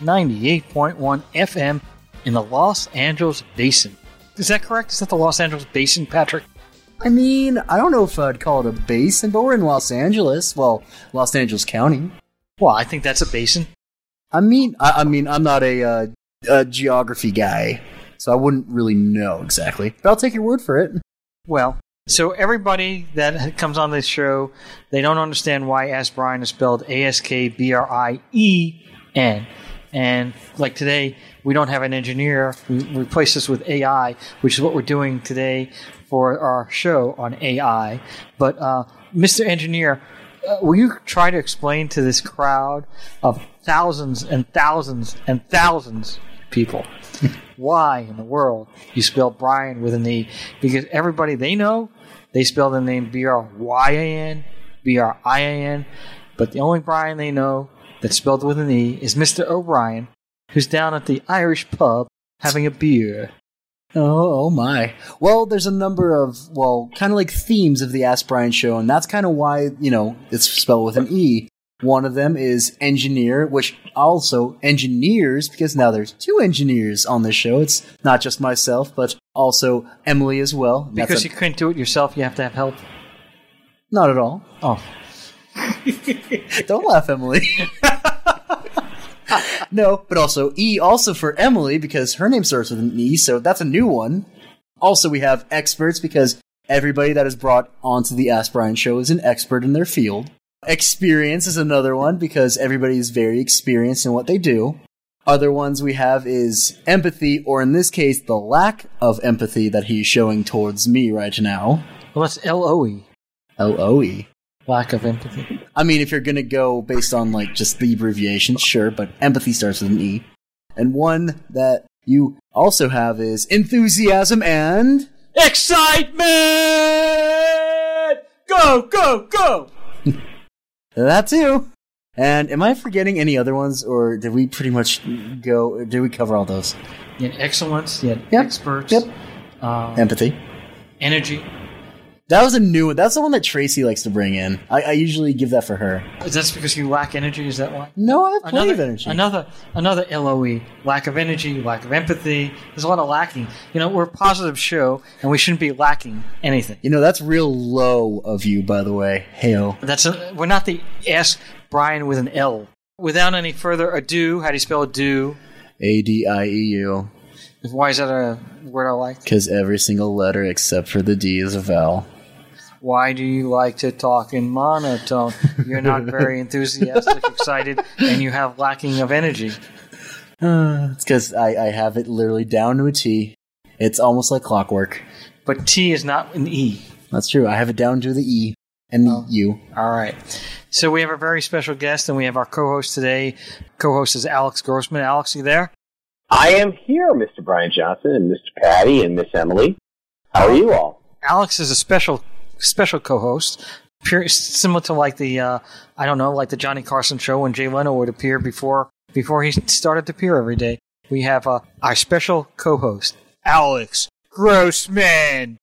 98.1 FM in the Los Angeles Basin. Is that correct? Is that the Los Angeles Basin, Patrick? I mean, I don't know if I'd call it a basin, but we're in Los Angeles. Well, Los Angeles County. Well, I think that's a basin. I mean, I, I mean, I'm not a, uh, a geography guy, so I wouldn't really know exactly. But I'll take your word for it. Well, so everybody that comes on this show, they don't understand why Ask Brien is spelled A S K B R I E N. And like today, we don't have an engineer. We replace this with AI, which is what we're doing today for our show on AI. But uh, Mr. Engineer, uh, will you try to explain to this crowd of thousands and thousands and thousands of people why in the world you spell Brian with an E? Because everybody they know, they spell the name B R Y A N, B R I A N, but the only Brian they know that's spelled with an E is Mr. O'Brien, who's down at the Irish pub having a beer. Oh, oh my. Well, there's a number of, well, kind of like themes of the Ask Brien show, and that's kind of why, you know, it's spelled with an E. One of them is engineer, which also engineers, because now there's two engineers on this show. It's not just myself, but also Emily as well. That's Because a- you couldn't do it yourself, you have to have help. Not at all. Oh, Don't laugh, Emily. no, but also E also for Emily because her name starts with an E, so that's a new one. Also, we have experts because everybody that is brought onto the Ask Brien show is an expert in their field. Experience is another one because everybody is very experienced in what they do. Other ones we have is empathy, or in this case, the lack of empathy that he's showing towards me right now. well, that's L O E, L O E. lack of empathy. I mean, if you're gonna go based on like just the abbreviation, sure, but empathy starts with an E. And one that you also have is enthusiasm and Excitement! Go, go, go! that too. And am I forgetting any other ones, or did we pretty much go? Did we cover all those? You had excellence, you had Yep, experts, yep. uh, Empathy. energy. That was a new one. That's the one that Tracy likes to bring in. I, I usually give that for her. Is that because you lack energy? Is that why? No, I have plenty another, of energy. Another another LOE. Lack of energy, lack of empathy. There's a lot of lacking. You know, we're a positive show and we shouldn't be lacking anything. You know, that's real low of you, by the way. Heyo. That's a, we're not the ask Brian with an L. Without any further ado, how do you spell ado? A D I E U. Why is that a word I like? Because every single letter except for the D is a vowel. Why do you like to talk in monotone? You're not very enthusiastic, excited, and you have lacking of energy. Uh, it's because I, I have it literally down to a T. It's almost like clockwork. But T is not an E. That's true. I have it down to the E and the U. All right. So we have a very special guest, and we have our co-host today. Co-host is Alex Grossman. Alex, you there? I am here, Mr. Brien Johnson and Mr. Patty and Miss Emily. How are you all? Alex is a special special co-host, similar to like the uh, I don't know, like the Johnny Carson show when Jay Leno would appear before before he started to appear every day. We have uh, our special co-host, Alex Grossman,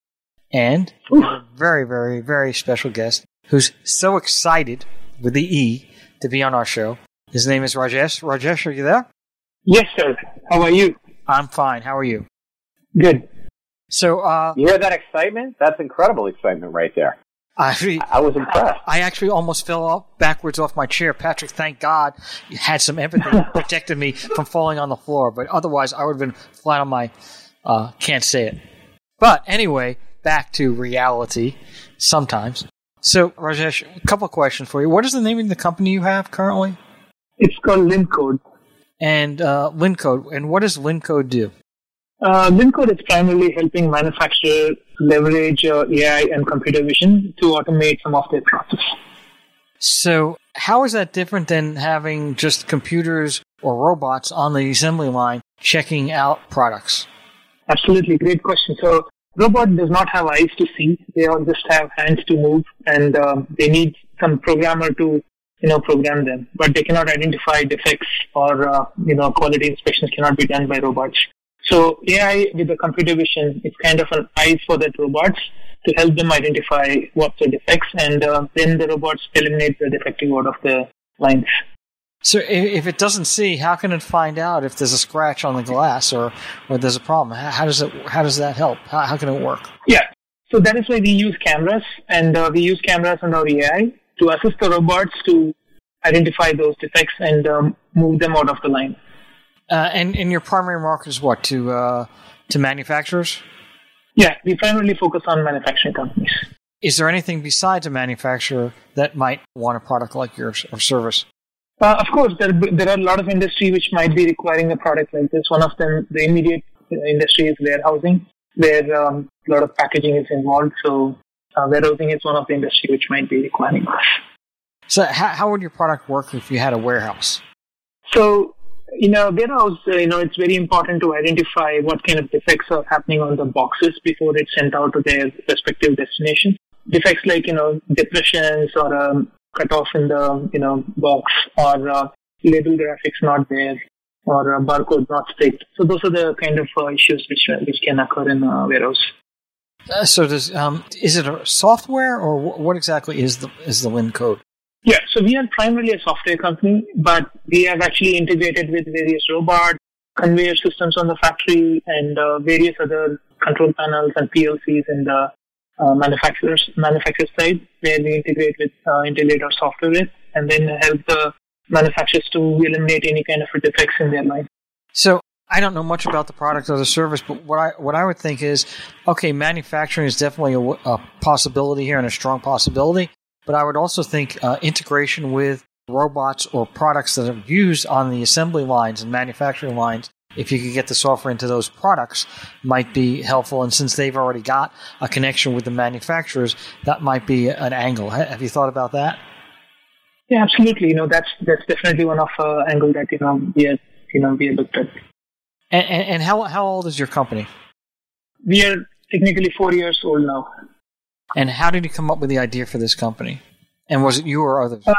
and a very very very special guest who's so excited with the E to be on our show. His name is Rajesh. Rajesh, are you there? Yes, sir. How are you? I'm fine. How are you? Good. So, uh, You hear that excitement? That's incredible excitement right there. I I was impressed. I actually almost fell off backwards off my chair. Patrick, thank God, you had some empathy, and protected me from falling on the floor. But otherwise, I would have been flat on my. Uh, can't say it. But anyway, back to reality. Sometimes. So, Rajesh, a couple of questions for you. What is the name of the company you have currently? It's called Lincode. And uh, Lincode. And what does Lincode do? Uh, Lincode is primarily helping manufacturers leverage uh, AI and computer vision to automate some of their processes. So, how is that different than having just computers or robots on the assembly line checking out products? Absolutely, great question. So, robot does not have eyes to see; they all just have hands to move, and um, they need some programmer to you know program them. But they cannot identify defects or uh, you know quality inspections cannot be done by robots. So AI with the computer vision is kind of an eye for that robots to help them identify what's the defects, and uh, then the robots eliminate the defective out of the lines. So if it doesn't see, how can it find out if there's a scratch on the glass or, or there's a problem? How does it how does that help? How, how can it work? Yeah, so that is why we use cameras, and uh, we use cameras on our AI to assist the robots to identify those defects and um, move them out of the line. Uh, and and your primary market is what to uh, to manufacturers? Yeah, we primarily focus on manufacturing companies. Is there anything besides a manufacturer that might want a product like yours or service? Uh, of course, there, there are a lot of industry which might be requiring a product like this. One of them, the immediate industry is warehousing, where um, a lot of packaging is involved. So uh, warehousing is one of the industry which might be requiring us. So how, how would your product work if you had a warehouse? So in a warehouse, uh, you know, it's very important to identify what kind of defects are happening on the boxes before it's sent out to their respective destination. Defects like, you know, depressions or um, cut off in the, you know, box or uh, label graphics not there or a barcode not sticked. So those are the kind of uh, issues which, uh, which can occur in a warehouse. Uh, so does um, is it a software or what exactly is the is the Lincode? Yeah, so we are primarily a software company, but we have actually integrated with various robots, conveyor systems on the factory, and uh, various other control panels and PLCs in the uh, manufacturers manufacturer side, where we integrate with uh, our software with, and then help the manufacturers to eliminate any kind of defects in their line. So I don't know much about the product or the service, but what I what I would think is, okay, manufacturing is definitely a, a possibility here and a strong possibility. But I would also think uh, integration with robots or products that are used on the assembly lines and manufacturing lines, if you could get the software into those products, might be helpful. And since they've already got a connection with the manufacturers, that might be an angle. Have you thought about that? Yeah, absolutely. You know, that's that's definitely one of uh, angle that you know we are you know we are looked at. And, and, and how how old is your company? We are technically four years old now. And how did you come up with the idea for this company? And was it you or others? Uh,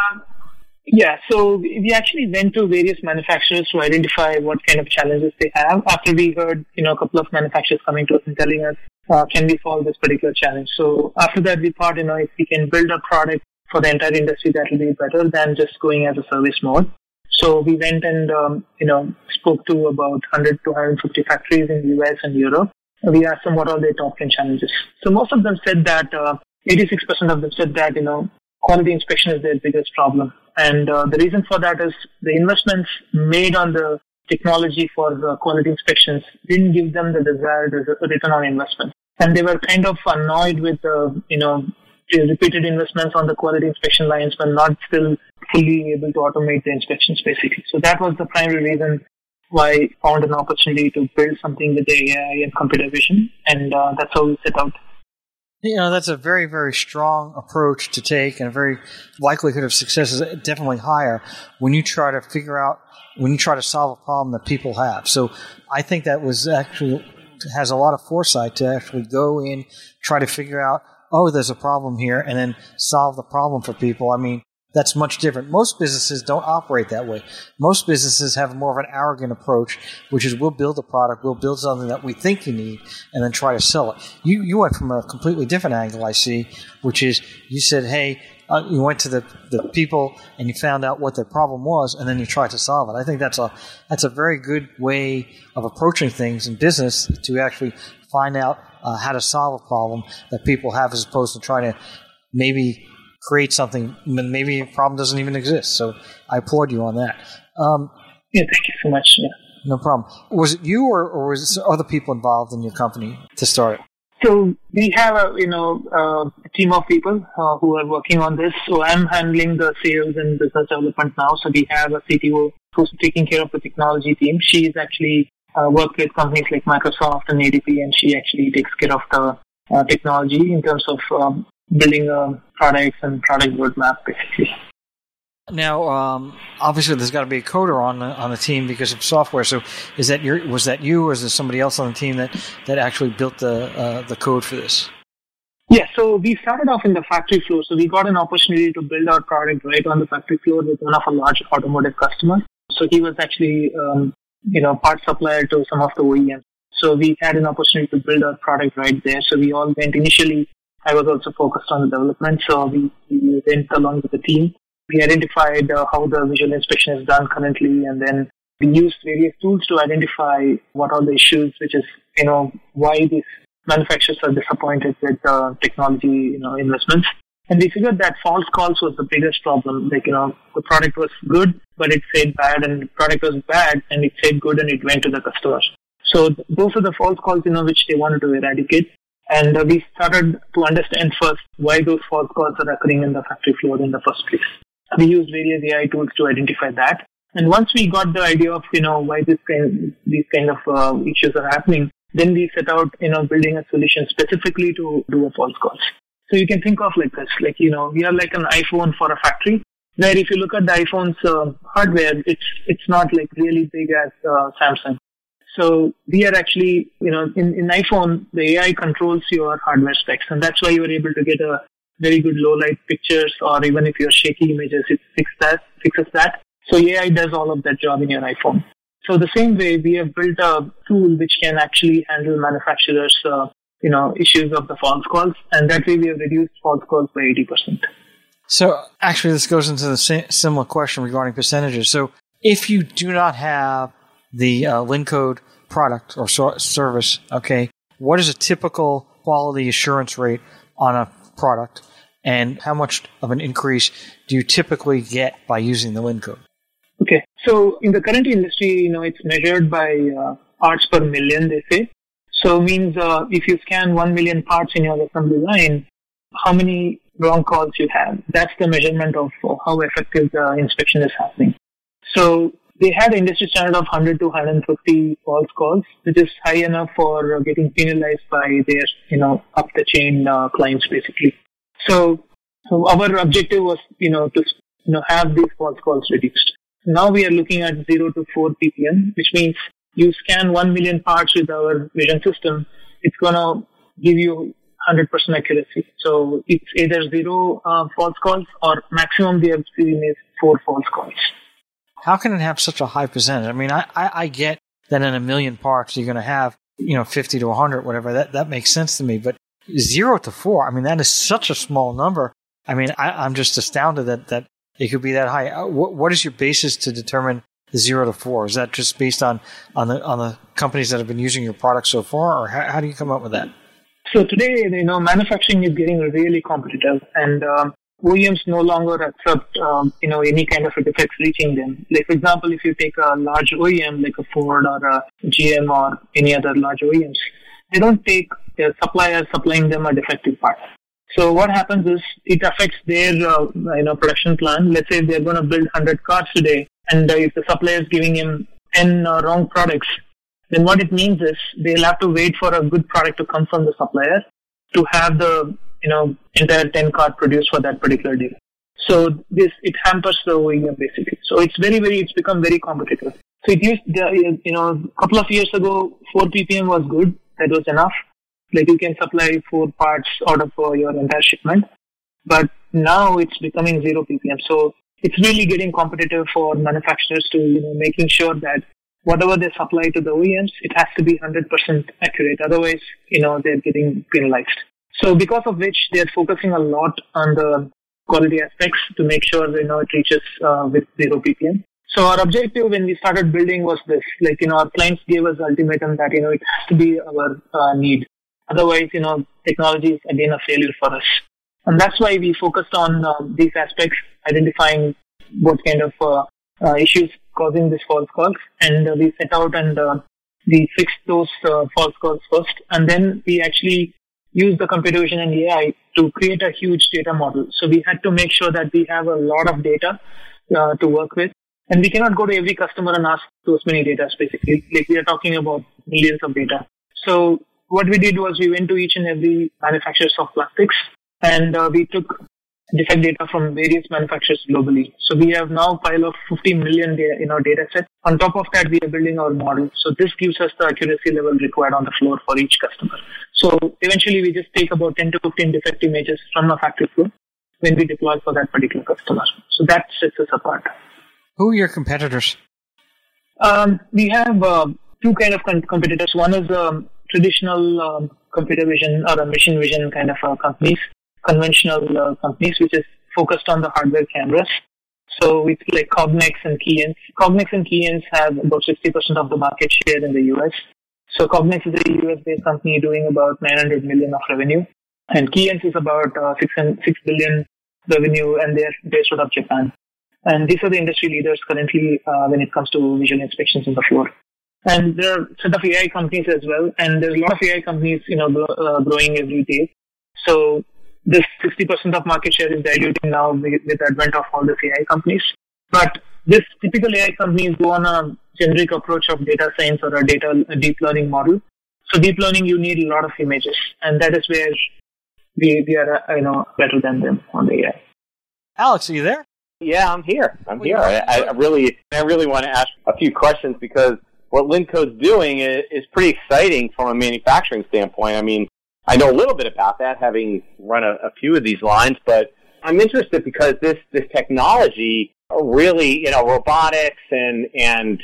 yeah, so we actually went to various manufacturers to identify what kind of challenges they have. After we heard, you know, a couple of manufacturers coming to us and telling us, uh, can we solve this particular challenge? So after that, we thought, you know, if we can build a product for the entire industry, that will be better than just going as a service mode. So we went and, um, you know, spoke to about 100 to 150 factories in the US and Europe we asked them what are their top 10 challenges. So most of them said that, uh, 86% of them said that, you know, quality inspection is their biggest problem. And uh, the reason for that is the investments made on the technology for the quality inspections didn't give them the desired return on investment. And they were kind of annoyed with the, you know, repeated investments on the quality inspection lines but not still fully able to automate the inspections basically. So that was the primary reason I found an opportunity to build something with AI and computer vision, and uh, that's how we set out. You know, that's a very, very strong approach to take, and a very likelihood of success is definitely higher when you try to figure out, when you try to solve a problem that people have. So I think that was actually has a lot of foresight to actually go in, try to figure out, oh, there's a problem here, and then solve the problem for people. I mean, that's much different. Most businesses don't operate that way. Most businesses have more of an arrogant approach, which is we'll build a product, we'll build something that we think you need, and then try to sell it. You you went from a completely different angle, I see, which is you said, hey, uh, you went to the, the people and you found out what their problem was, and then you tried to solve it. I think that's a that's a very good way of approaching things in business to actually find out uh, how to solve a problem that people have, as opposed to trying to maybe create something. Maybe a problem doesn't even exist. So I applaud you on that. Um, yeah, thank you so much. Yeah. No problem. Was it you or, or was it other people involved in your company to start? So we have a you know a team of people uh, who are working on this. So I'm handling the sales and business development now. So we have a CTO who's taking care of the technology team. She's actually uh, worked with companies like Microsoft and ADP, and she actually takes care of the uh, technology in terms of um, building a products and product roadmap basically. Now, um, obviously, there's got to be a coder on the on the team because of software. So, is that your was that you, or is there somebody else on the team that that actually built the uh, the code for this? Yeah, so we started off in the factory floor. So we got an opportunity to build our product right on the factory floor with one of our large automotive customers. So he was actually, um, you know, part supplier to some of the OEMs. So we had an opportunity to build our product right there. So we all went initially. I was also focused on the development. So we, we went along with the team. We identified uh, how the visual inspection is done currently, and then we used various tools to identify what are the issues, which is, you know, why these manufacturers are disappointed with uh, technology, you know, investments. And we figured that false calls was the biggest problem. Like, you know, the product was good, but it said bad, and the product was bad, and it said good, and it went to the customer. So those are the false calls, you know, which they wanted to eradicate. And we started to understand first why those false calls are occurring in the factory floor in the first place. We used various AI tools to identify that. And once we got the idea of, you know, why this kind, these kind of uh, issues are happening, then we set out, you know, building a solution specifically to do a false calls. So you can think of like this, like, you know, we are like an iPhone for a factory, where if you look at the iPhone's uh, hardware, it's, it's not like really big as uh, Samsung. So we are actually, you know, in, in iPhone, the AI controls your hardware specs, and that's why you are able to get a very good low light pictures, or even if you're shaky images, it fixes that, fixes that. So AI does all of that job in your iPhone. So the same way, we have built a tool which can actually handle manufacturers, uh, you know, issues of the false calls, and that way we have reduced false calls by 80%. So actually, this goes into the similar question regarding percentages. So if you do not have the uh, Lincode product or so- service, okay, what is a typical quality assurance rate on a product, and how much of an increase do you typically get by using the Lincode? Okay. So in the current industry, you know, it's measured by uh, parts per million, they say. So means uh, if you scan 1 million parts in your assembly line, how many wrong calls you have. That's the measurement of how effective the inspection is happening. So they had industry standard of 100 to 150 false calls, which is high enough for getting penalized by their, you know, up the chain uh, clients basically. So, so our objective was, you know, to you know have these false calls reduced. Now we are looking at 0 to 4 ppm, which means you scan 1 million parts with our vision system, it's to give you 100% accuracy. So it's either zero uh, false calls or maximum we have seen is four false calls. How can it have such a high percentage? I mean, I, I, I get that in a million parts you're going to have, you know, 50 to 100, whatever. That, that makes sense to me. But zero to four, I mean, that is such a small number. I mean, I, I'm just astounded that, that it could be that high. Uh, what, what is your basis to determine the zero to four? Is that just based on on the on the companies that have been using your product so far, or how, how do you come up with that? So today, you know, manufacturing is getting really competitive, and um, OEMs no longer accept, um, you know, any kind of defects reaching them. Like, for example, if you take a large OEM like a Ford or a GM or any other large OEMs, they don't take their suppliers supplying them a defective part. So what happens is it affects their uh, you know production plan. Let's say they're going to build 100 cars today, and uh, if the supplier is giving him 10 uh, wrong products, then what it means is they'll have to wait for a good product to come from the supplier to have the you know entire 10 car produced for that particular day. So this it hampers the OEM basically. So it's very very it's become very competitive. So it used you know a couple of years ago 4 ppm was good that was enough like you can supply four parts out of uh, your entire shipment. But now it's becoming zero ppm. So it's really getting competitive for manufacturers to, you know, making sure that whatever they supply to the OEMs, it has to be 100% accurate. Otherwise, you know, they're getting penalized. So because of which they're focusing a lot on the quality aspects to make sure, you know, it reaches uh, with zero ppm. So our objective when we started building was this, like, you know, our clients gave us ultimatum that, you know, it has to be our uh, need. Otherwise, you know, technology is again a failure for us. And that's why we focused on uh, these aspects, identifying what kind of uh, uh, issues causing these false calls. And uh, we set out and we fixed those false calls first. And then we actually used the computer vision and AI to create a huge data model. So we had to make sure that we have a lot of data to work with. And we cannot go to every customer and ask those many data, basically. Like we are talking about millions of data. So what we did was we went to each and every manufacturers of plastics and uh, we took defect data from various manufacturers globally. So we have now a pile of 50 million data, in our data set. On top of that, we are building our model. So this gives us the accuracy level required on the floor for each customer. So eventually we just take about 10 to 15 defect images from a factory floor when we deploy for that particular customer. So that sets us apart. Who are your competitors? Um, we have uh, two kind of con- competitors. One is um, traditional um, computer vision or a machine vision kind of uh, companies, conventional uh, companies, which is focused on the hardware cameras. So it's like Cognex and Keyence. Cognex and Keyence have about 60% of the market share in the US. So Cognex is a US-based company doing about 900 million of revenue, and Keyence is about uh, 6, and 6 billion revenue, and they're based out of Japan. And these are the industry leaders currently uh, when it comes to visual inspections on the floor. And there are set of AI companies as well, and there's a lot of AI companies, you know, uh, growing every day. So this 60% of market share is diluting now with, with the advent of all the AI companies. But this typical AI companies go on a generic approach of data science or a data a deep learning model. So deep learning, you need a lot of images, and that is where we, we are, uh, you know, better than them on the AI. Alex, are you there? Yeah, I'm here. I'm here. I, I really, I really want to ask a few questions because what Lincode's doing is, is pretty exciting from a manufacturing standpoint. I mean, I know a little bit about that, having run a, a few of these lines, but I'm interested because this this technology really, you know, robotics and and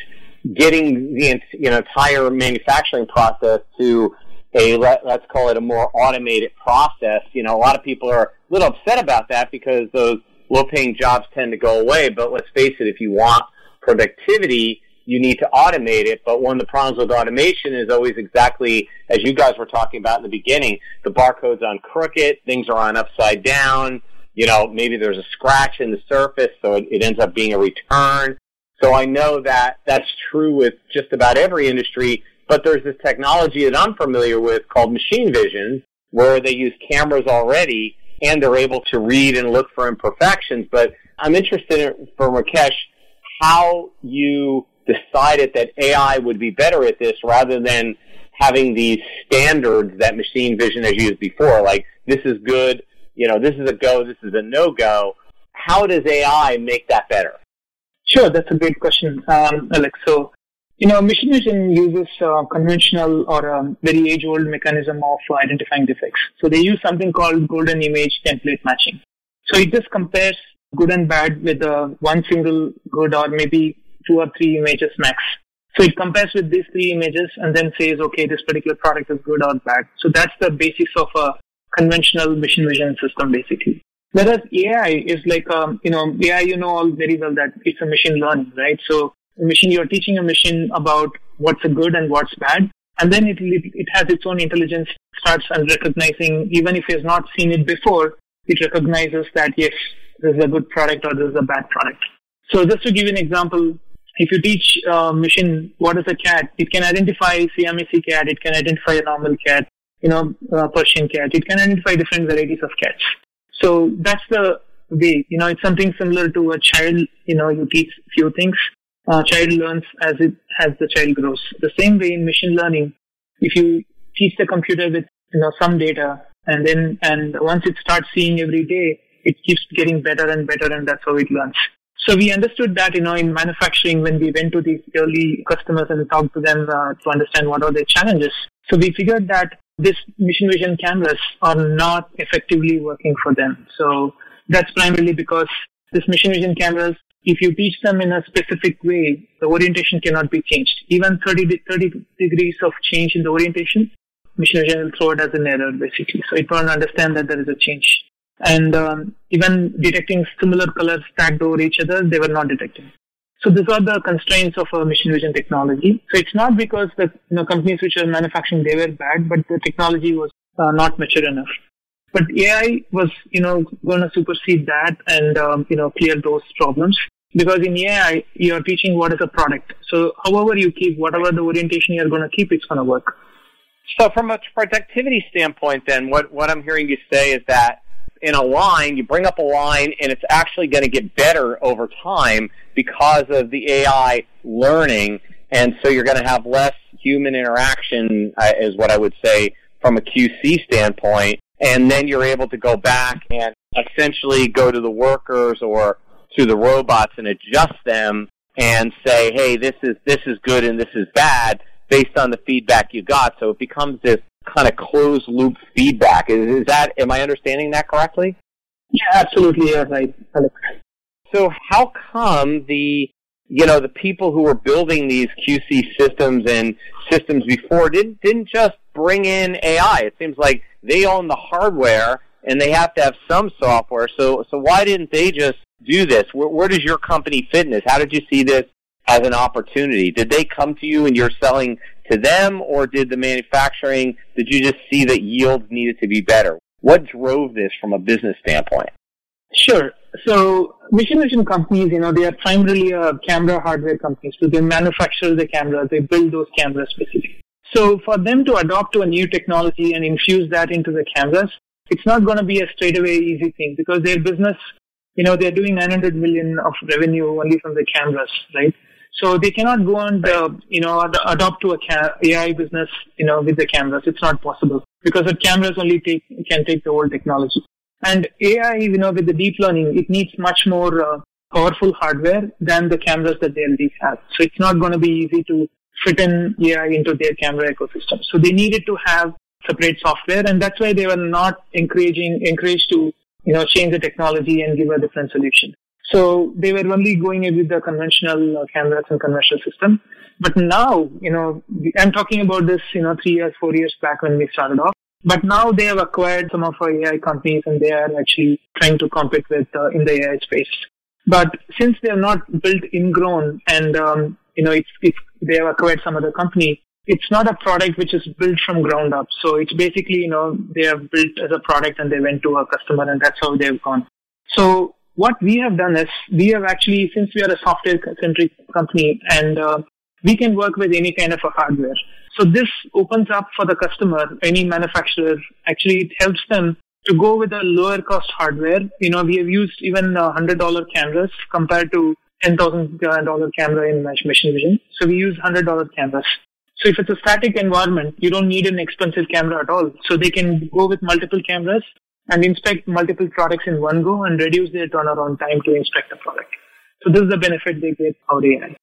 getting the you know entire manufacturing process to a let, let's call it a more automated process. You know, a lot of people are a little upset about that because those low-paying jobs tend to go away. But let's face it, if you want productivity, you need to automate it. But one of the problems with automation is always exactly as you guys were talking about in the beginning. The barcode's on crooked, things are on upside down. You know, maybe there's a scratch in the surface, so it, it ends up being a return. So I know that that's true with just about every industry, but there's this technology that I'm familiar with called machine vision, where they use cameras already and they're able to read and look for imperfections. But I'm interested in, for Rakesh how you decided that AI would be better at this rather than having these standards that machine vision has used before. Like this is good, you know, this is a go, this is a no go. How does AI make that better? Sure, that's a great question, um, Alex. So, you know, machine vision uses uh, conventional or a um, very age-old mechanism of identifying defects. So they use something called golden image template matching. So it just compares good and bad with uh, one single good or maybe two or three images max. So it compares with these three images and then says, okay, this particular product is good or bad. So that's the basis of a conventional machine vision system, basically. Whereas AI is like, um, you know, AI, you know all very well that it's a machine learning, right? So machine, you're teaching a machine about what's a good and what's bad. And then it, it has its own intelligence, starts and recognizing, even if it has not seen it before, it recognizes that yes, this is a good product or this is a bad product. So just to give you an example, if you teach a machine what is a cat, it can identify Siamese cat, it can identify a normal cat, you know, Persian cat, it can identify different varieties of cats. So that's the way, you know, it's something similar to a child, you know, you teach few things, uh, child learns as it, as the child grows. The same way in machine learning, if you teach the computer with, you know, some data and then, and once it starts seeing every day, it keeps getting better and better and that's how it learns. So we understood that, you know, in manufacturing, when we went to these early customers and talked to them uh, to understand what are their challenges. So we figured that this machine vision cameras are not effectively working for them. So that's primarily because this machine vision cameras, if you teach them in a specific way, the orientation cannot be changed. Even 30, 30 degrees of change in the orientation, machine vision will throw it as an error basically. So it won't understand that there is a change and um, even detecting similar colors stacked over each other, they were not detecting. So these are the constraints of a machine vision technology. So it's not because the you know, companies which are manufacturing they were bad, but the technology was uh, not mature enough. But AI was you know going to supersede that and um, you know clear those problems because in AI you are teaching what is a product. So however you keep whatever the orientation you're going to keep, it's going to work. So from a productivity standpoint, then what what I'm hearing you say is that in a line, you bring up a line, and it's actually going to get better over time because of the AI learning. And so you're going to have less human interaction, uh, is what I would say from a QC standpoint. And then you're able to go back and essentially go to the workers or to the robots and adjust them and say, hey, this is this is good and this is bad based on the feedback you got. So it becomes this kind of closed loop feedback. Is, is that am I understanding that correctly? Yeah, absolutely. Right. So how come the you know the people who were building these QC systems and systems before didn't didn't just bring in AI? It seems like they own the hardware and they have to have some software. So so why didn't they just do this? Where, where does your company fit in this? How did you see this as an opportunity? Did they come to you and you're selling to them, or did the manufacturing? Did you just see that yields needed to be better? What drove this from a business standpoint? Sure. So machine vision companies, you know, they are primarily a camera hardware companies. So they manufacture the cameras, they build those cameras specifically. So for them to adopt to a new technology and infuse that into the cameras, it's not going to be a straightaway easy thing because their business, you know, they're doing 900 million of revenue only from the cameras, right? So they cannot go and, uh, you know, ad- adopt to a ca- AI business, you know, with the cameras. It's not possible because the cameras only take, can take the old technology. And AI, you know, with the deep learning, it needs much more uh, powerful hardware than the cameras that they already have. So it's not going to be easy to fit in AI into their camera ecosystem. So they needed to have separate software, and that's why they were not encouraging encouraged to you know change the technology and give a different solution. So they were only going with the conventional uh, cameras and conventional system. But now, you know, I'm talking about this, you know, three years, four years back when we started off. But now they have acquired some of our AI companies and they are actually trying to compete with uh, in the AI space. But since they are not built ingrown and, um, you know, it's, it's, they have acquired some other company, it's not a product which is built from ground up. So it's basically, you know, they have built as a product and they went to a customer and that's how they've gone. So what we have done is we have actually, since we are a software centric company and uh, we can work with any kind of a hardware. So this opens up for the customer, any manufacturer. Actually, it helps them to go with a lower cost hardware. You know, we have used even a hundred dollar cameras compared to ten thousand dollar camera in machine vision. So we use hundred dollar cameras. So if it's a static environment, you don't need an expensive camera at all. So they can go with multiple cameras and inspect multiple products in one go and reduce their turnaround time to inspect the product. So this is the benefit they get out of AI.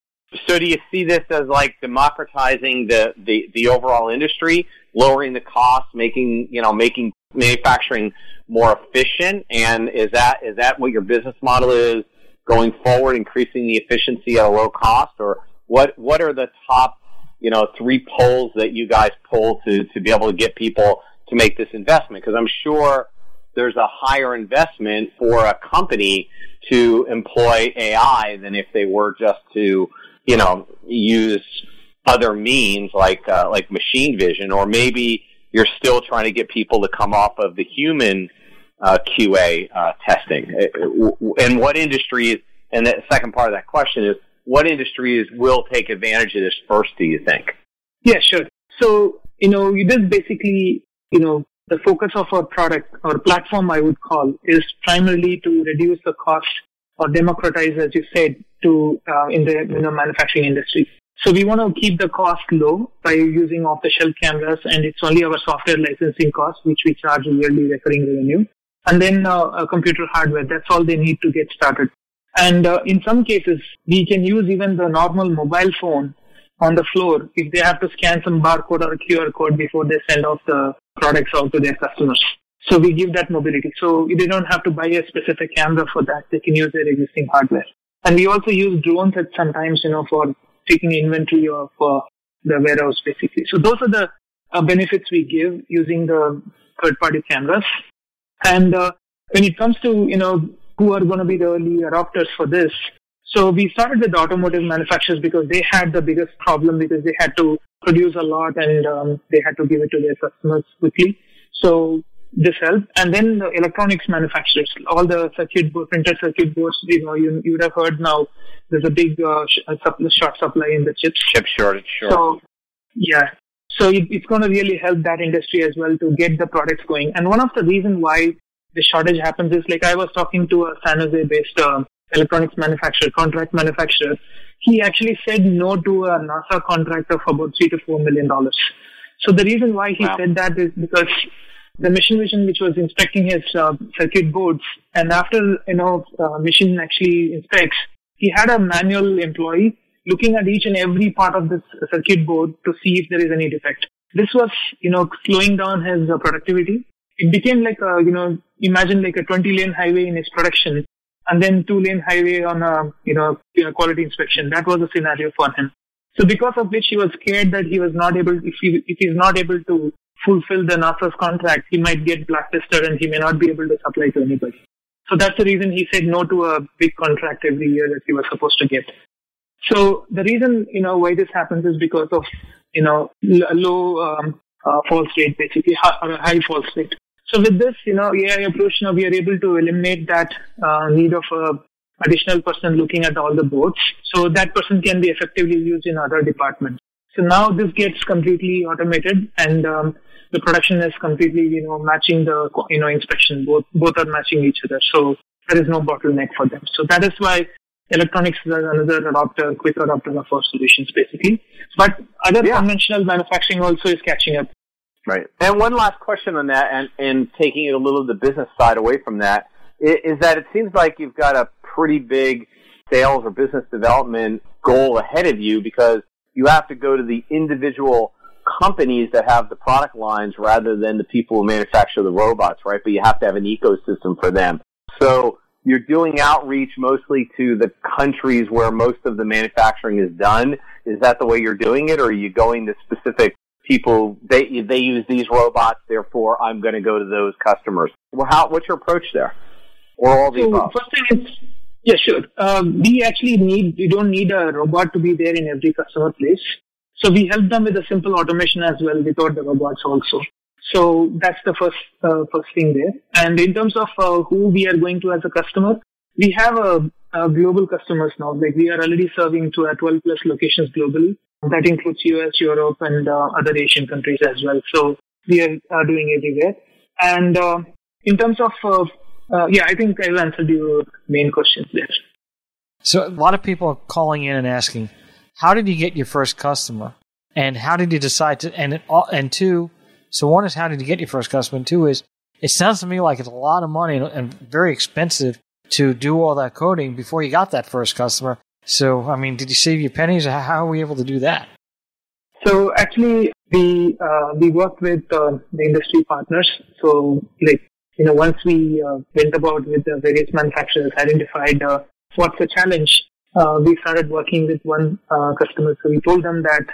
So do you see this as like democratizing the, the, the overall industry, lowering the cost, making, you know, making manufacturing more efficient? And is that, is that what your business model is going forward, increasing the efficiency at a low cost? Or what, what are the top, you know, three poles that you guys pull to, to be able to get people to make this investment? Because I'm sure there's a higher investment for a company to employ AI than if they were just to you know, use other means like uh, like machine vision, or maybe you're still trying to get people to come off of the human uh, QA uh, testing. Uh, and what industries? And the second part of that question is, what industries will take advantage of this first? Do you think? Yeah, sure. So you know, this basically, you know, the focus of our product or platform, I would call, is primarily to reduce the cost or democratize, as you said, to uh, in the you know, manufacturing industry. So we want to keep the cost low by using off-the-shelf cameras, and it's only our software licensing cost, which we charge yearly recurring revenue, and then uh, computer hardware. That's all they need to get started. And uh, in some cases, we can use even the normal mobile phone on the floor if they have to scan some barcode or QR code before they send off the products out to their customers. So we give that mobility. So they don't have to buy a specific camera for that. They can use their existing hardware. And we also use drones at sometimes, you know, for taking inventory of uh, the warehouse basically. So those are the uh, benefits we give using the third party cameras. And uh, when it comes to, you know, who are going to be the early adopters for this, so we started with automotive manufacturers because they had the biggest problem because they had to produce a lot and um, they had to give it to their customers quickly. So this help. And then the electronics manufacturers, all the circuit board, printed circuit boards, you know, you, you would have heard now there's a big uh, sh- short supply in the chips. Chip shortage, sure. So, yeah. So it, it's going to really help that industry as well to get the products going. And one of the reasons why the shortage happens is like I was talking to a San Jose based uh, electronics manufacturer, contract manufacturer. He actually said no to a NASA contract of about three to four million dollars. So the reason why he wow. said that is because the machine vision which was inspecting his uh, circuit boards. And after, you know, uh, machine actually inspects, he had a manual employee looking at each and every part of this circuit board to see if there is any defect. This was, you know, slowing down his uh, productivity. It became like a, you know, imagine like a 20 lane highway in his production and then two lane highway on a, you know, quality inspection. That was the scenario for him. So because of which he was scared that he was not able, if he, if he's not able to fulfill the NASA's contract, he might get blacklisted and he may not be able to supply to anybody. So that's the reason he said no to a big contract every year that he was supposed to get. So the reason, you know, why this happens is because of, you know, low um, uh, false rate, basically, or a high false rate. So with this, you know, AI approach, now we are able to eliminate that uh, need of a additional person looking at all the boards. So that person can be effectively used in other departments. So now this gets completely automated and um, the production is completely, you know, matching the, you know, inspection. Both, both are matching each other. So there is no bottleneck for them. So that is why electronics is another adopter, quick adopter of our solutions, basically. But other yeah. conventional manufacturing also is catching up. Right. And one last question on that, and, and taking it a little of the business side away from that, is that it seems like you've got a pretty big sales or business development goal ahead of you because you have to go to the individual companies that have the product lines rather than the people who manufacture the robots, right? But you have to have an ecosystem for them. So you're doing outreach mostly to the countries where most of the manufacturing is done. Is that the way you're doing it, or are you going to specific people? They they use these robots, therefore I'm going to go to those customers. Well, how what's your approach there, or all the so above? First thing is, yeah, sure. Um, we actually need we don't need a robot to be there in every customer place. So we help them with a simple automation as well without the robots also. So that's the first uh, first thing there. And in terms of uh, who we are going to as a customer, we have a, a, global customers now. Like we are already serving to 12 plus locations globally. That includes US, Europe, and uh, other Asian countries as well. So we are, doing everywhere. And uh, in terms of uh, uh, yeah, I think I've answered your main questions there. So a lot of people are calling in and asking, how did you get your first customer, and how did you decide to? And and two, so one is how did you get your first customer, and two is it sounds to me like it's a lot of money and very expensive to do all that coding before you got that first customer. So I mean, did you save your pennies? How are we able to do that? So actually, we uh, we worked with uh, the industry partners. So like you know, once we uh, went about with the various manufacturers, identified uh, what's the challenge, uh, we started working with one uh, customer. So we told them that,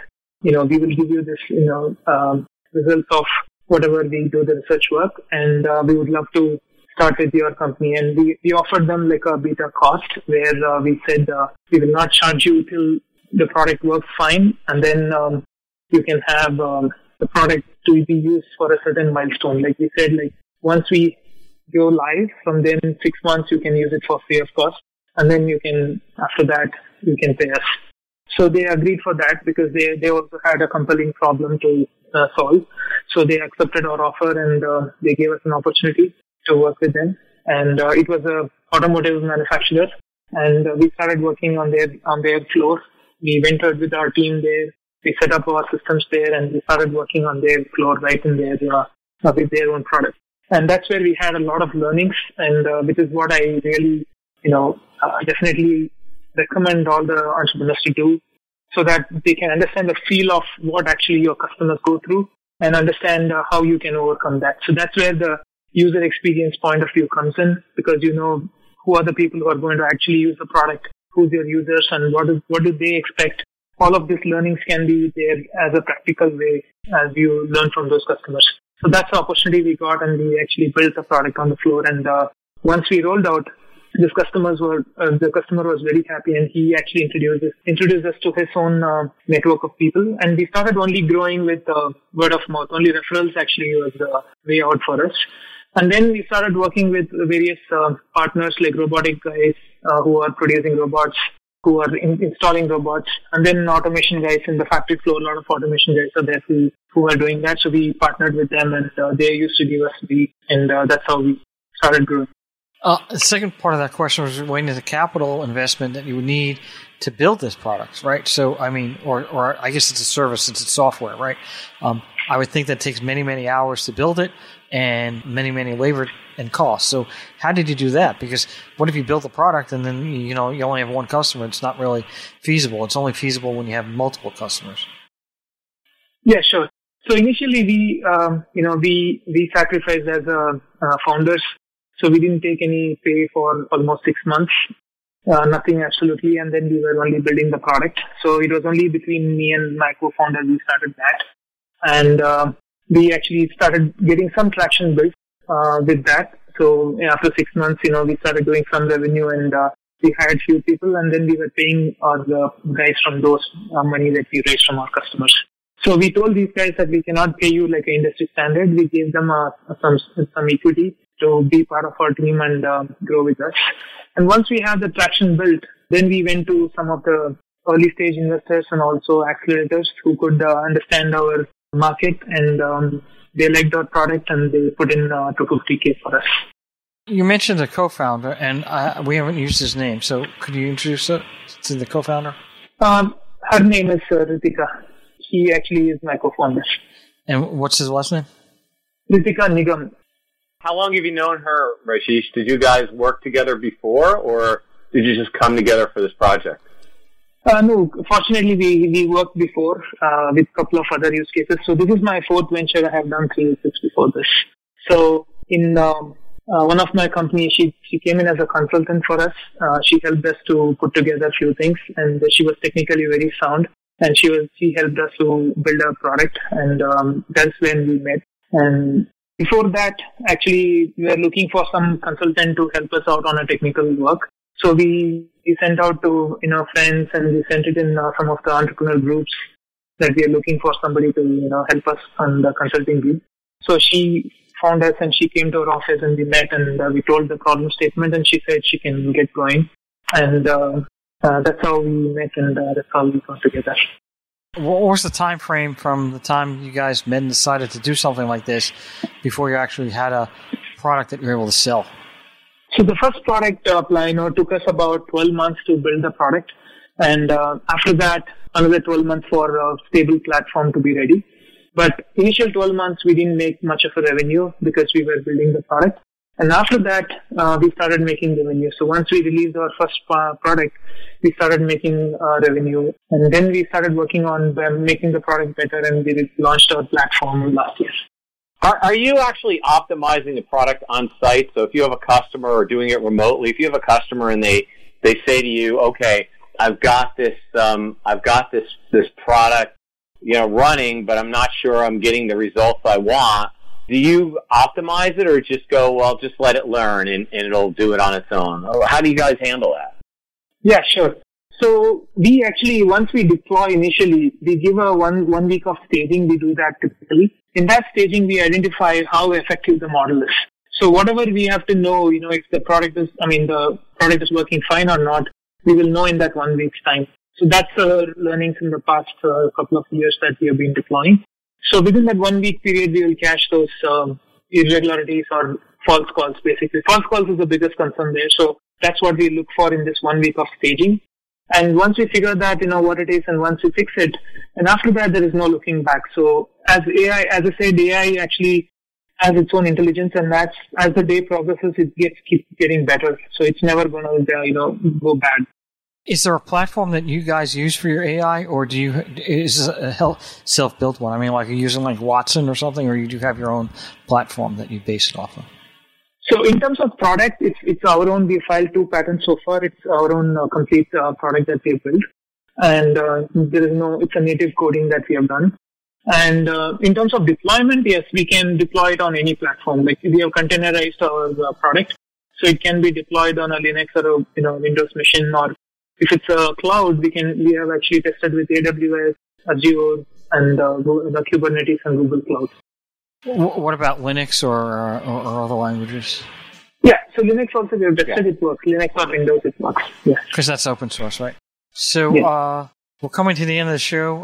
you know, we will give you this, you know, um, results of whatever we do the research work, and we would love to start with your company. And we, we offered them like a beta cost where uh, we said we will not charge you till the product works fine, and then um, you can have um, the product to be used for a certain milestone. Like we said, like once we go live, from then six months you can use it for free of cost, and then you can after that you can pay us. So they agreed for that because they they also had a compelling problem to uh, solve. So they accepted our offer and uh, they gave us an opportunity to work with them. And uh, it was a automotive manufacturer, and uh, we started working on their on their floor. We entered with our team there. We set up our systems there, and we started working on their floor right in their uh, with their own product and that's where we had a lot of learnings, and uh, which is what I really, you know, uh, definitely recommend all the entrepreneurs to do, so that they can understand the feel of what actually your customers go through and understand uh, how you can overcome that. So that's where the user experience point of view comes in, because you know who are the people who are going to actually use the product, who's your users, and what is what do they expect. All of these learnings can be there as a practical way as you learn from those customers. So that's the opportunity we got, and we actually built the product on the floor. And uh, once we rolled out, this customers were uh, the customer was very happy, and he actually introduced us, introduced us to his own uh, network of people. And we started only growing with uh, word of mouth. Only referrals actually was the way out for us. And then we started working with various uh, partners like robotic guys uh, who are producing robots who are in, installing robots, and then automation guys in the factory floor. A lot of automation guys are there who, who are doing that. So we partnered with them, and uh, they used to give us the, and uh, that's how we started growing. Uh, the second part of that question was relating to the capital investment that you would need to build this product, right? So, I mean, or, or I guess it's a service since it's software, right? Um, I would think that takes many, many hours to build it and many, many labor and costs. So how did you do that? Because what if you built a product and then you know you only have one customer? It's not really feasible. It's only feasible when you have multiple customers. Yeah, sure. So initially, we um, you know we we sacrificed as uh, uh, founders, so we didn't take any pay for almost six months, uh, nothing absolutely, and then we were only building the product. So it was only between me and my co-founder we started that, and uh, we actually started getting some traction built uh, with that. So after six months, you know, we started doing some revenue and uh, we hired few people, and then we were paying our the guys from those money that we raised from our customers. So we told these guys that we cannot pay you like an industry standard. We gave them uh, some some equity to be part of our team and uh, grow with us. And once we have the traction built, then we went to some of the early stage investors and also accelerators who could uh, understand our market and um, they liked our product and they put in uh, 250k for us. You mentioned the co-founder, and uh, we haven't used his name. So could you introduce it to the co-founder? Um, her name is uh, Ritika he actually is my co-founder. And what's his last name? Ritika Nigam. How long have you known her, Rajesh? Did you guys work together before, or did you just come together for this project? Uh, no, fortunately, we, we worked before uh, with a couple of other use cases. So this is my fourth venture. I have done three years before this. So in um, uh, one of my companies, she she came in as a consultant for us. Uh, she helped us to put together a few things, and she was technically very sound and she was she helped us to build a product, and um, that's when we met. And before that, actually, we were looking for some consultant to help us out on a technical work. So we, we sent out to you know friends, and we sent it in uh, some of the entrepreneur groups that we are looking for somebody to you know help us on the consulting group. So she found us and she came to our office and we met and uh, we told the problem statement and she said she can get going. And uh, uh, that's how we met and uh, that's how we got together. What was the time frame from the time you guys met and decided to do something like this before you actually had a product that you were able to sell? So the first product, uh, Plano, took us about 12 months to build the product. And uh, after that, another 12 months for a stable platform to be ready. But initial 12 months, we didn't make much of a revenue because we were building the product. And after that, uh, we started making revenue. So once we released our first uh, product, we started making uh, revenue. And then we started working on making the product better and we launched our platform last year. Are, are you actually optimizing the product on site? So if you have a customer or doing it remotely, if you have a customer and they, they say to you, okay, I've got this, um, I've got this, this product, you know, running, but I'm not sure I'm getting the results I want do you optimize it or just go, well, just let it learn and, and it'll do it on its own? How do you guys handle that? Yeah, sure. So we actually, once we deploy initially, we give a one, one week of staging. We do that typically. In that staging, we identify how effective the model is. So whatever we have to know, you know, if the product is, I mean, the product is working fine or not, we will know in that one week's time. So that's uh, learnings in the past uh, couple of years that we have been deploying. So within that one week period, we will catch those um, irregularities or false calls, basically. False calls is the biggest concern there. So that's what we look for in this one week of staging. And once we figure that, you know, what it is and once we fix it, and after that, there is no looking back. So as AI, as I said, AI actually has its own intelligence and that's, as the day progresses, it gets, keep getting better. So it's never going to, uh, you know, go bad. Is there a platform that you guys use for your AI, or do you is it a self built one? I mean, like you're using like Watson or something, or you do have your own platform that you base it off of? So in terms of product, it's it's our own. We filed two patents so far. It's our own uh, complete uh, product that we built, and uh, there is no. It's a native coding that we have done. And uh, in terms of deployment, yes, we can deploy it on any platform. Like we have containerized our uh, product, so it can be deployed on a Linux or a you know Windows machine or if it's a cloud, we can we have actually tested with AWS, Azure, and uh, the Kubernetes and Google Cloud. What about Linux or, or, or other languages? Yeah, so Linux also we have tested yeah. it works. Linux or Windows it works. Yeah, because that's open source, right? So yeah. uh, we're coming to the end of the show.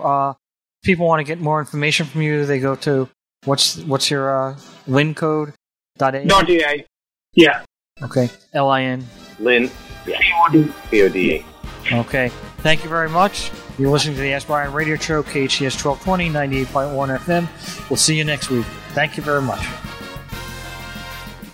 People want to get more information from you. They go to what's what's your uh, lincode dot AI? Dot AI. Yeah. Okay. L I N. Lin. Yeah. P O D. P O D. Okay. Thank you very much. You're listening to the Ask Brien Radio Show, KHTS 1220, 98.1 FM. We'll see you next week. Thank you very much.